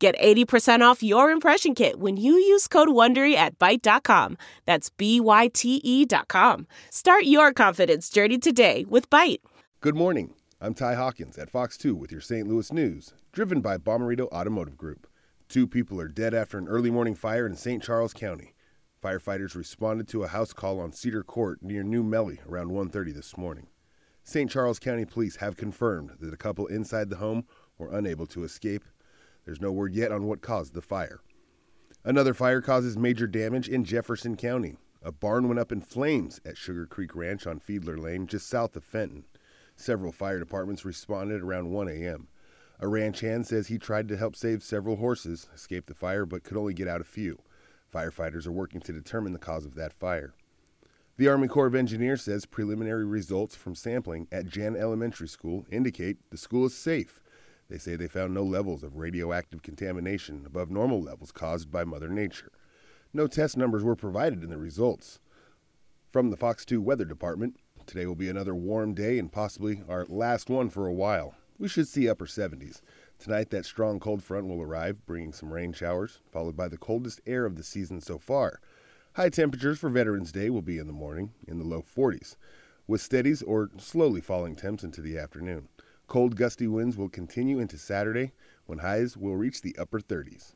Get 80% off your impression kit when you use code WONDERY at Byte.com. That's B-Y-T-E dot com. Start your confidence journey today with Byte. Good morning. I'm Ty Hawkins at Fox 2 with your St. Louis news, driven by Bomarito Automotive Group. Two people are dead after an early morning fire in St. Charles County. Firefighters responded to a house call on Cedar Court near New Melle around 1:30 this morning. St. Charles County Police have confirmed that a couple inside the home were unable to escape there's no word yet on what caused the fire. Another fire causes major damage in Jefferson County. A barn went up in flames at Sugar Creek Ranch on Fiedler Lane, just south of Fenton. Several fire departments responded around 1 a.m. A ranch hand says he tried to help save several horses, escape the fire, but could only get out a few. Firefighters are working to determine the cause of that fire. The Army Corps of Engineers says preliminary results from sampling at Jana Elementary School indicate the school is safe. They say they found no levels of radioactive contamination above normal levels caused by Mother Nature. No test numbers were provided in the results. From the Fox 2 Weather Department, today will be another warm day and possibly our last one for a while. We should see upper 70s. Tonight, that strong cold front will arrive, bringing some rain showers, followed by the coldest air of the season so far. High temperatures for Veterans Day will be in the morning, in the low 40s, with steadies or slowly falling temps into the afternoon. Cold, gusty winds will continue into Saturday when highs will reach the upper 30s.